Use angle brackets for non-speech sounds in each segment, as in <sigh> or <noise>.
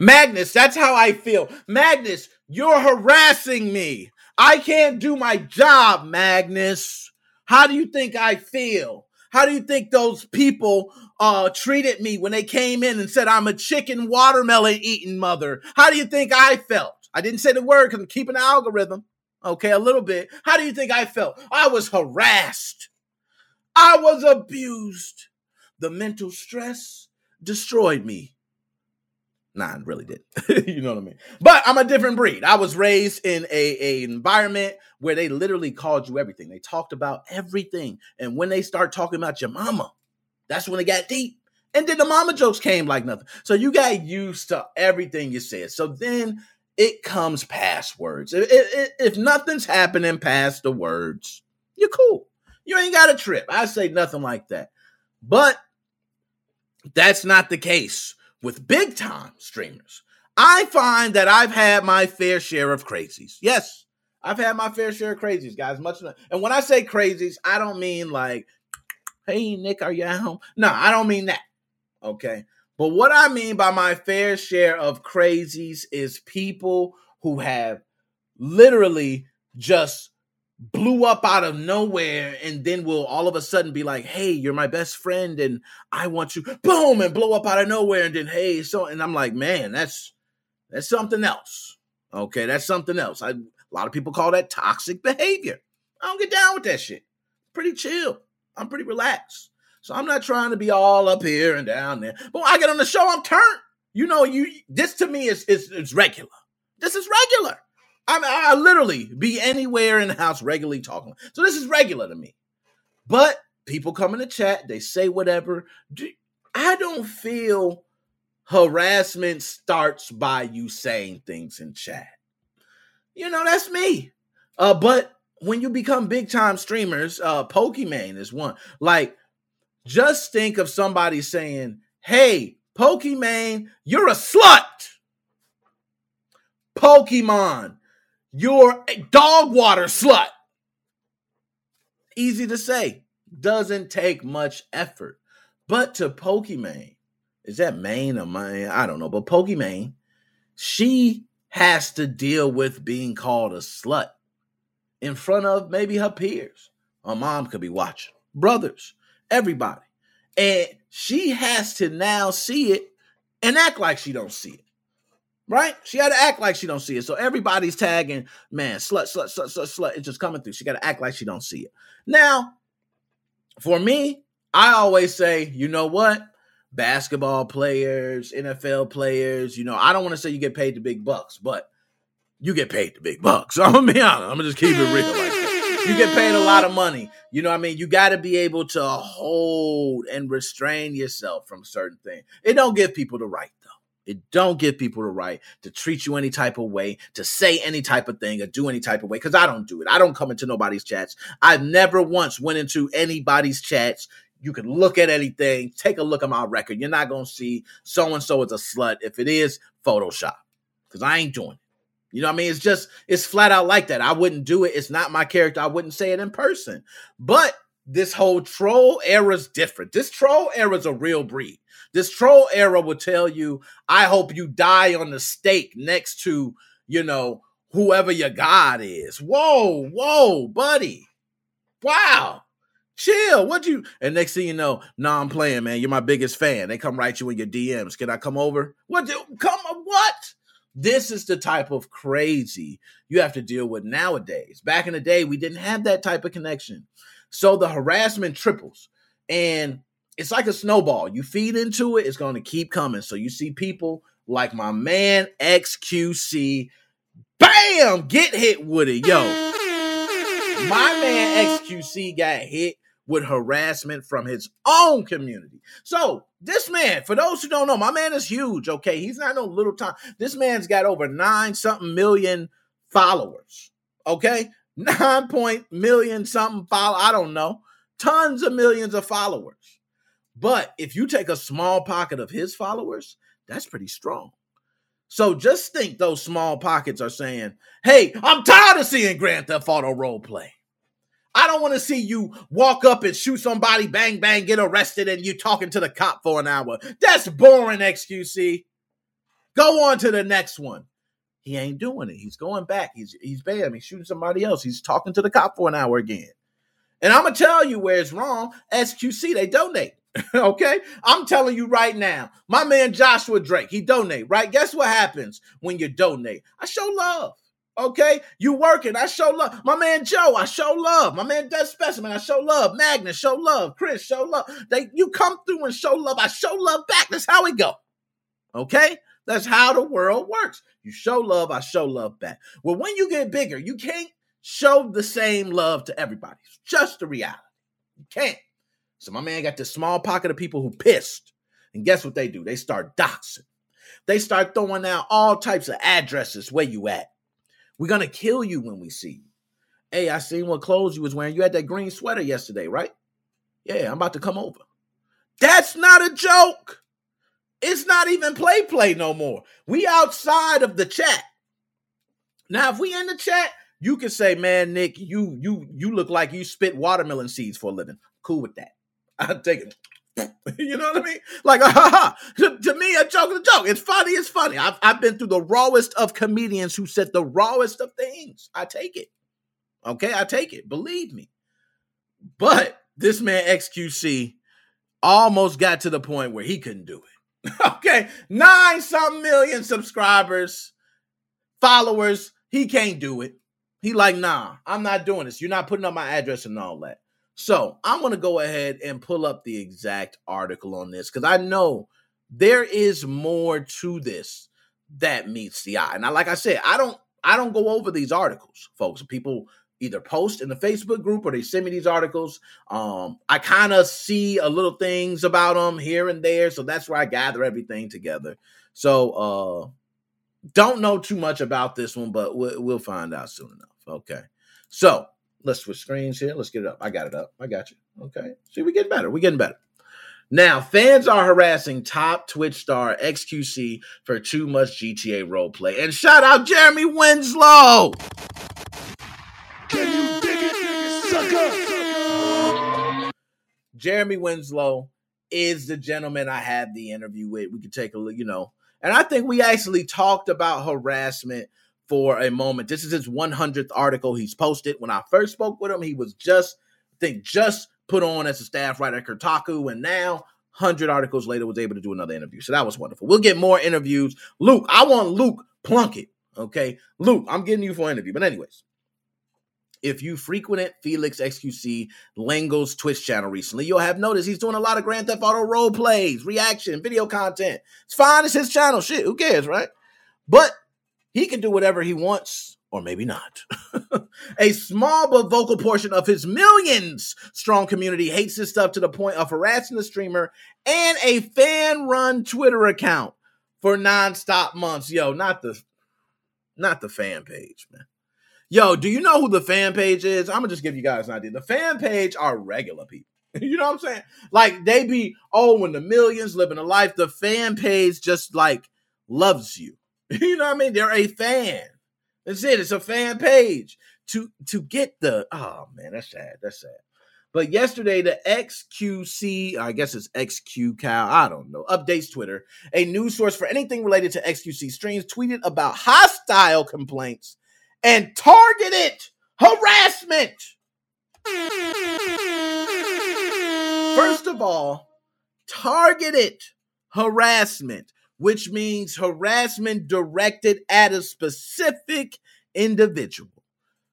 Magnus, that's how I feel. Magnus, you're harassing me. I can't do my job, Magnus. How do you think I feel? How do you think those people uh, treated me when they came in and said I'm a chicken watermelon eating mother? How do you think I felt? I didn't say the word because I'm keeping the algorithm. Okay, a little bit. How do you think I felt? I was harassed. I was abused. The mental stress destroyed me. Nah, it really did. <laughs> you know what I mean? But I'm a different breed. I was raised in a, a environment where they literally called you everything. They talked about everything. And when they start talking about your mama, that's when it got deep. And then the mama jokes came like nothing. So you got used to everything you said. So then it comes past words. If, if, if nothing's happening past the words, you're cool. You ain't got a trip. I say nothing like that. But that's not the case with big time streamers. I find that I've had my fair share of crazies. Yes, I've had my fair share of crazies, guys. Much and when I say crazies, I don't mean like, "Hey Nick, are you at home?" No, I don't mean that. Okay, but what I mean by my fair share of crazies is people who have literally just blew up out of nowhere and then will all of a sudden be like, hey, you're my best friend and I want you, boom, and blow up out of nowhere. And then, hey, so, and I'm like, man, that's, that's something else. Okay. That's something else. I, a lot of people call that toxic behavior. I don't get down with that shit. Pretty chill. I'm pretty relaxed. So I'm not trying to be all up here and down there. But I get on the show, I'm turned. You know, you this to me is is, is regular. This is regular. I I literally be anywhere in the house regularly talking. So this is regular to me. But people come in the chat, they say whatever. I don't feel harassment starts by you saying things in chat. You know, that's me. Uh, but when you become big time streamers, uh, Pokimane is one. Like, just think of somebody saying, Hey, Pokimane, you're a slut. Pokimane, you're a dog water slut. Easy to say. Doesn't take much effort. But to Pokimane, is that Maine or Maine? I don't know. But Pokimane, she has to deal with being called a slut in front of maybe her peers. Her mom could be watching, brothers, everybody. And she has to now see it and act like she don't see it right? She had to act like she don't see it. So everybody's tagging, man, slut, slut, slut, slut, slut. It's just coming through. She got to act like she don't see it. Now, for me, I always say, you know what? Basketball players, NFL players, you know, I don't want to say you get paid the big bucks, but you get paid the big bucks. <laughs> I'm gonna be honest. I'm gonna just keep it real like that. You get paid a lot of money. You know what I mean? You got to be able to hold and restrain yourself from certain things. It don't give people the right it don't give people the right to treat you any type of way, to say any type of thing or do any type of way. Cause I don't do it. I don't come into nobody's chats. I've never once went into anybody's chats. You can look at anything, take a look at my record. You're not gonna see so and so is a slut. If it is, Photoshop. Cause I ain't doing it. You know what I mean? It's just, it's flat out like that. I wouldn't do it. It's not my character. I wouldn't say it in person. But this whole troll era is different. This troll era is a real breed. This troll era will tell you, I hope you die on the stake next to, you know, whoever your God is. Whoa, whoa, buddy. Wow. Chill. What you and next thing you know, nah, I'm playing, man. You're my biggest fan. They come write you in your DMs. Can I come over? What do come what? This is the type of crazy you have to deal with nowadays. Back in the day, we didn't have that type of connection. So the harassment triples. And it's like a snowball. You feed into it, it's going to keep coming. So you see people like my man XQC, bam, get hit with it. Yo, my man XQC got hit with harassment from his own community. So this man, for those who don't know, my man is huge. Okay, he's not no little time. This man's got over nine something million followers. Okay, nine point million something follow. I don't know, tons of millions of followers. But if you take a small pocket of his followers, that's pretty strong. So just think those small pockets are saying, hey, I'm tired of seeing Grand Theft Auto role play. I don't want to see you walk up and shoot somebody, bang, bang, get arrested, and you talking to the cop for an hour. That's boring, XQC. Go on to the next one. He ain't doing it. He's going back. He's he's bam. He's shooting somebody else. He's talking to the cop for an hour again. And I'm gonna tell you where it's wrong. XQC, they donate. <laughs> okay? I'm telling you right now. My man Joshua Drake, he donate, right? Guess what happens when you donate? I show love. Okay, you working. I show love. My man Joe, I show love. My man Dead Specimen, I show love. Magnus, show love. Chris, show love. They you come through and show love. I show love back. That's how we go. Okay? That's how the world works. You show love, I show love back. Well, when you get bigger, you can't show the same love to everybody. It's just the reality. You can't. So my man got this small pocket of people who pissed. And guess what they do? They start doxing. They start throwing out all types of addresses where you at. We're gonna kill you when we see you. Hey, I seen what clothes you was wearing. You had that green sweater yesterday, right? Yeah, I'm about to come over. That's not a joke. It's not even play play no more. We outside of the chat. Now, if we in the chat, you can say, "Man, Nick, you you you look like you spit watermelon seeds for a living." Cool with that. <laughs> I take it. <laughs> you know what I mean? Like, <laughs> ha ha. To, to, me, a joke is a joke. It's funny. It's funny. I've, I've been through the rawest of comedians who said the rawest of things. I take it. Okay, I take it. Believe me. But this man XQC almost got to the point where he couldn't do it. <laughs> okay, nine some million subscribers, followers. He can't do it. He like, nah, I'm not doing this. You're not putting up my address and all that. So I'm to go ahead and pull up the exact article on this because I know there is more to this that meets the eye. Now, like I said, I don't I don't go over these articles, folks. People either post in the Facebook group or they send me these articles. Um, I kind of see a little things about them here and there, so that's where I gather everything together. So uh, don't know too much about this one, but we'll, we'll find out soon enough. Okay, so Let's switch screens here. Let's get it up. I got it up. I got you. Okay. See, we're getting better. We're getting better. Now, fans are harassing top Twitch star XQC for too much GTA roleplay. And shout out Jeremy Winslow. Jeremy Winslow is the gentleman I had the interview with. We could take a look, you know. And I think we actually talked about harassment for a moment. This is his 100th article he's posted. When I first spoke with him, he was just, I think, just put on as a staff writer at Kotaku, and now 100 articles later was able to do another interview. So that was wonderful. We'll get more interviews. Luke, I want Luke Plunkett. Okay, Luke, I'm getting you for an interview. But anyways, if you frequented Felix XQC Lango's Twitch channel recently, you'll have noticed he's doing a lot of Grand Theft Auto role plays, reaction, video content. It's fine, it's his channel. Shit, who cares, right? But he can do whatever he wants, or maybe not. <laughs> a small but vocal portion of his millions strong community hates his stuff to the point of harassing the streamer and a fan run Twitter account for nonstop months. Yo, not the not the fan page, man. Yo, do you know who the fan page is? I'm gonna just give you guys an idea. The fan page are regular people. <laughs> you know what I'm saying? Like they be oh, when the millions living a life, the fan page just like loves you. <laughs> You know what I mean? They're a fan. That's it. It's a fan page. To to get the oh man, that's sad. That's sad. But yesterday, the XQC, I guess it's XQ I don't know, updates Twitter. A news source for anything related to XQC streams tweeted about hostile complaints and targeted harassment. First of all, targeted harassment which means harassment directed at a specific individual.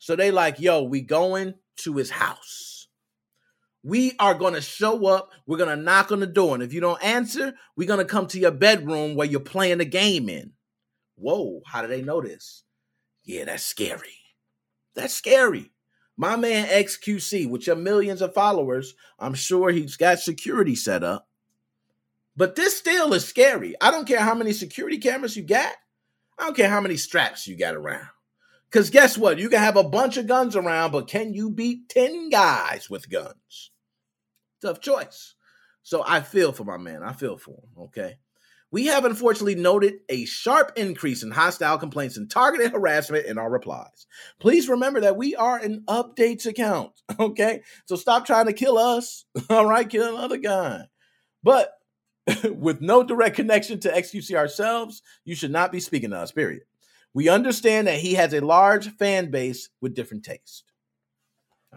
So they like, yo, we going to his house. We are going to show up. We're going to knock on the door. And if you don't answer, we're going to come to your bedroom where you're playing the game in. Whoa, how do they know this? Yeah, that's scary. That's scary. My man XQC, with your millions of followers, I'm sure he's got security set up. But this still is scary. I don't care how many security cameras you got. I don't care how many straps you got around. Because guess what? You can have a bunch of guns around, but can you beat 10 guys with guns? Tough choice. So I feel for my man. I feel for him. Okay. We have unfortunately noted a sharp increase in hostile complaints and targeted harassment in our replies. Please remember that we are an updates account. <laughs> Okay. So stop trying to kill us. <laughs> All right. Kill another guy. But <laughs> with no direct connection to XQC ourselves, you should not be speaking to us, period. We understand that he has a large fan base with different tastes.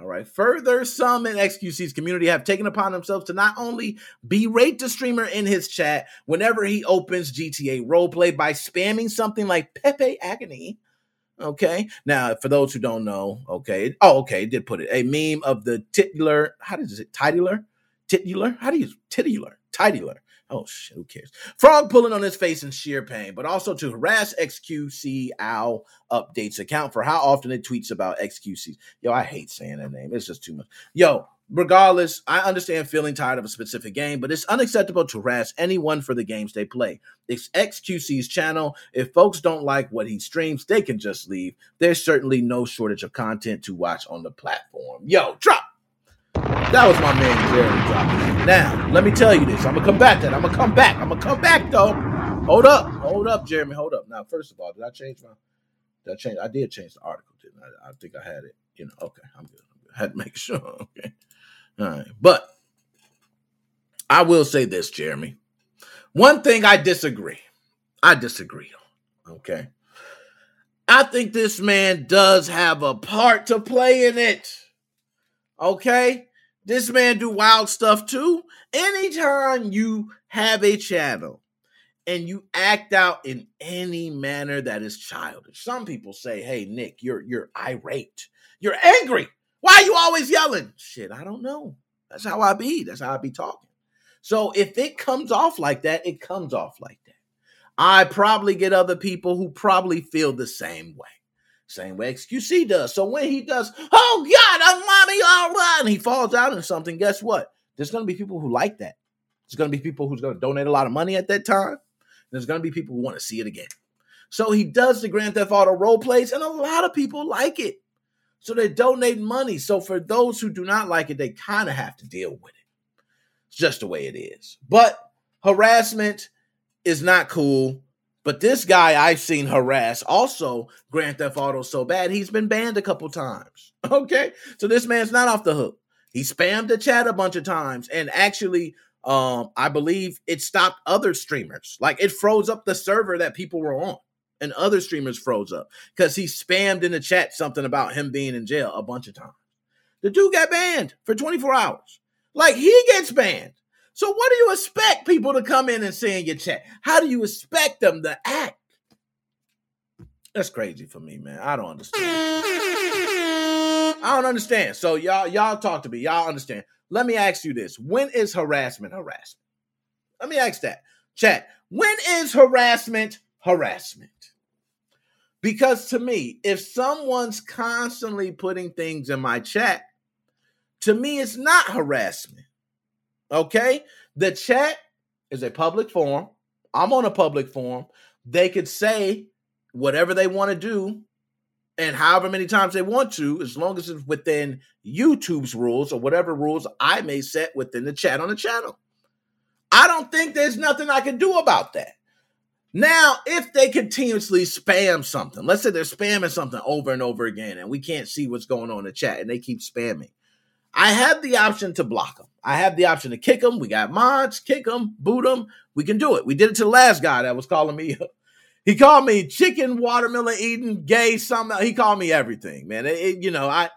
All right. Further, some in XQC's community have taken upon themselves to not only berate the streamer in his chat whenever he opens GTA roleplay by spamming something like Pepe Agony. Okay. Now, for those who don't know, okay. Oh, okay. Did put it a meme of the titular. How does it? Titular? Titular? How do you titular? Titular Oh shit, who cares? Frog pulling on his face in sheer pain, but also to harass XQC Owl updates account for how often it tweets about XQC. Yo, I hate saying that name. It's just too much. Yo, regardless, I understand feeling tired of a specific game, but it's unacceptable to harass anyone for the games they play. It's XQC's channel. If folks don't like what he streams, they can just leave. There's certainly no shortage of content to watch on the platform. Yo, drop that was my man Jerry dropping. Now, let me tell you this. I'm gonna come back. That I'm gonna come back. I'm gonna come back though. Hold up, hold up, Jeremy. Hold up. Now, first of all, did I change my? Did I change? I did change the article, didn't I? I think I had it. You know. Okay, I'm good. I'm good. <laughs> I had to make sure. <laughs> Okay. All right, but I will say this, Jeremy. One thing I disagree. I disagree on. Okay. I think this man does have a part to play in it. Okay? This man do wild stuff too. Anytime you have a channel and you act out in any manner that is childish. Some people say, "Hey Nick, you're you're irate. You're angry. Why are you always yelling?" Shit, I don't know. That's how I be. That's how I be talking. So if it comes off like that, it comes off like that. I probably get other people who probably feel the same way. Same way XQC does. So when he does, oh God, I'm mommy, all right, and he falls out in something, guess what? There's going to be people who like that. There's going to be people who's going to donate a lot of money at that time. There's going to be people who want to see it again. So he does the Grand Theft Auto role plays, and a lot of people like it. So they donate money. So for those who do not like it, they kind of have to deal with it. It's just the way it is. But harassment is not cool. But this guy I've seen harass also Grand Theft Auto so bad he's been banned a couple times. <laughs> Okay, so this man's not off the hook. He spammed the chat a bunch of times, and actually, um, I believe it stopped other streamers. Like it froze up the server that people were on, and other streamers froze up because he spammed in the chat something about him being in jail a bunch of times. The dude got banned for 24 hours. Like he gets banned. So what do you expect people to come in and say in your chat? How do you expect them to act? That's crazy for me, man. I don't understand. I don't understand. So y'all, y'all talk to me. Y'all understand. Let me ask you this: When is harassment harassment? Let me ask that. Chat. When is harassment harassment? Because to me, if someone's constantly putting things in my chat, to me, it's not harassment. Okay? The chat is a public forum. I'm on a public forum. They could say whatever they want to do and however many times they want to, as long as it's within YouTube's rules or whatever rules I may set within the chat on the channel. I don't think there's nothing I can do about that. Now, if they continuously spam something, let's say they're spamming something over and over again and we can't see what's going on in the chat and they keep spamming, I have the option to block them. I have the option to kick them. We got mods, kick them, boot them. We can do it. We did it to the last guy that was calling me. He called me chicken, watermelon eating, gay, something. He called me everything, man. It, it, you know, I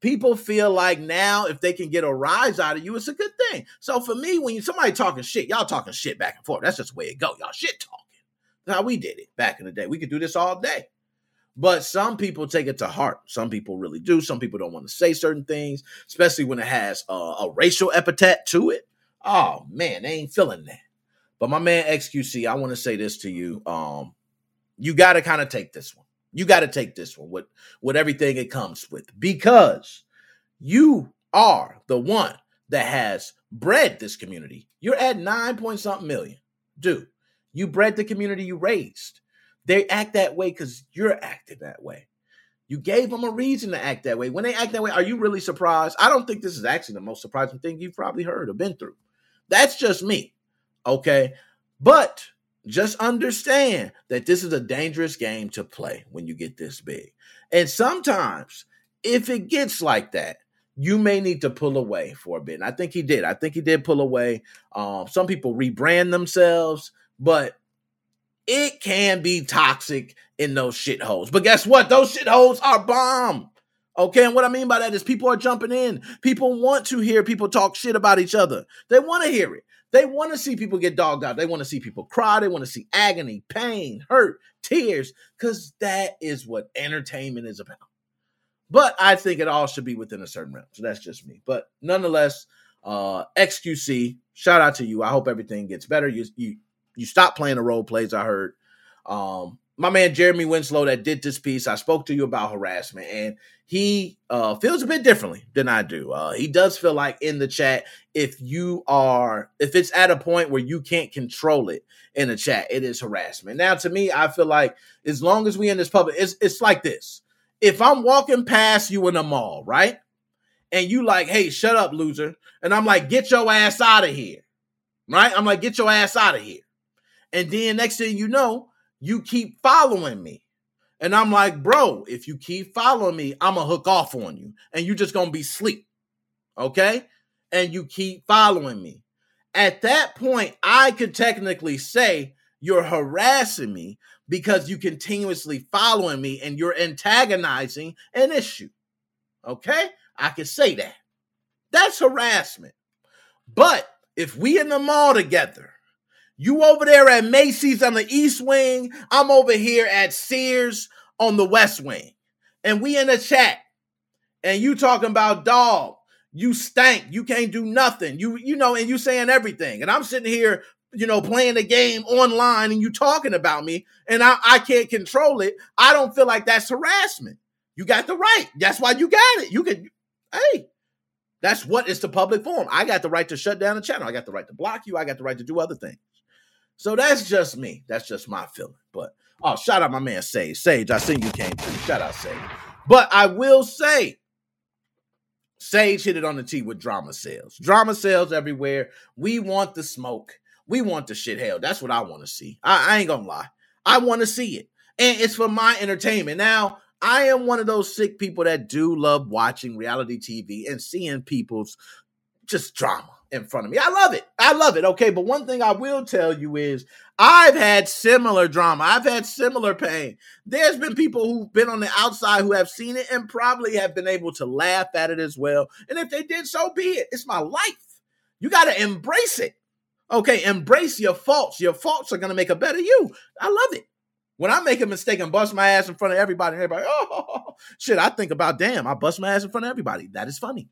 people feel like now if they can get a rise out of you, it's a good thing. So for me, when you, somebody talking shit, y'all talking shit back and forth. That's just the way it go. Y'all shit talking. That's how we did it back in the day. We could do this all day. But some people take it to heart. Some people really do. Some people don't want to say certain things, especially when it has a, a racial epithet to it. Oh man, they ain't feeling that. But my man XQC, I want to say this to you. Um, you got to kind of take this one. You got to take this one with with everything it comes with because you are the one that has bred this community. You're at nine point something million, dude. You bred the community you raised. They act that way because you're acting that way. You gave them a reason to act that way. When they act that way, are you really surprised? I don't think this is actually the most surprising thing you've probably heard or been through. That's just me. Okay. But just understand that this is a dangerous game to play when you get this big. And sometimes, if it gets like that, you may need to pull away for a bit. And I think he did. I think he did pull away. Um, some people rebrand themselves, but it can be toxic in those shitholes. But guess what? Those shitholes are bomb. Okay, and what I mean by that is people are jumping in. People want to hear people talk shit about each other. They want to hear it. They want to see people get dogged out. They want to see people cry. They want to see agony, pain, hurt, tears, because that is what entertainment is about. But I think it all should be within a certain realm. So that's just me. But nonetheless, uh, XQC, shout out to you. I hope everything gets better. You you you stop playing the role plays. I heard. Um, my man Jeremy Winslow that did this piece. I spoke to you about harassment, and he uh, feels a bit differently than I do. Uh, he does feel like in the chat, if you are, if it's at a point where you can't control it in the chat, it is harassment. Now, to me, I feel like as long as we in this public, it's it's like this. If I'm walking past you in the mall, right, and you like, hey, shut up, loser, and I'm like, get your ass out of here, right? I'm like, get your ass out of here, and then next thing you know you keep following me. And I'm like, bro, if you keep following me, I'm gonna hook off on you and you're just gonna be sleep. Okay? And you keep following me. At that point, I could technically say you're harassing me because you continuously following me and you're antagonizing an issue. Okay? I can say that. That's harassment. But if we in the mall together you over there at Macy's on the East Wing. I'm over here at Sears on the West Wing. And we in the chat. And you talking about dog. You stank. You can't do nothing. You, you know, and you saying everything. And I'm sitting here, you know, playing the game online and you talking about me and I, I can't control it. I don't feel like that's harassment. You got the right. That's why you got it. You can, hey, that's what is the public forum. I got the right to shut down the channel. I got the right to block you. I got the right to do other things. So that's just me. That's just my feeling. But oh, shout out my man Sage. Sage, I seen you came through. Shout out Sage. But I will say, Sage hit it on the tee with drama sales. Drama sales everywhere. We want the smoke. We want the shit hell. That's what I want to see. I, I ain't gonna lie. I want to see it. And it's for my entertainment. Now, I am one of those sick people that do love watching reality TV and seeing people's just drama in front of me. I love it. I love it. Okay. But one thing I will tell you is I've had similar drama. I've had similar pain. There's been people who've been on the outside who have seen it and probably have been able to laugh at it as well. And if they did, so be it. It's my life. You got to embrace it. Okay. Embrace your faults. Your faults are going to make a better you. I love it. When I make a mistake and bust my ass in front of everybody, and everybody, <laughs> oh shit, I think about damn, I bust my ass in front of everybody. That is funny.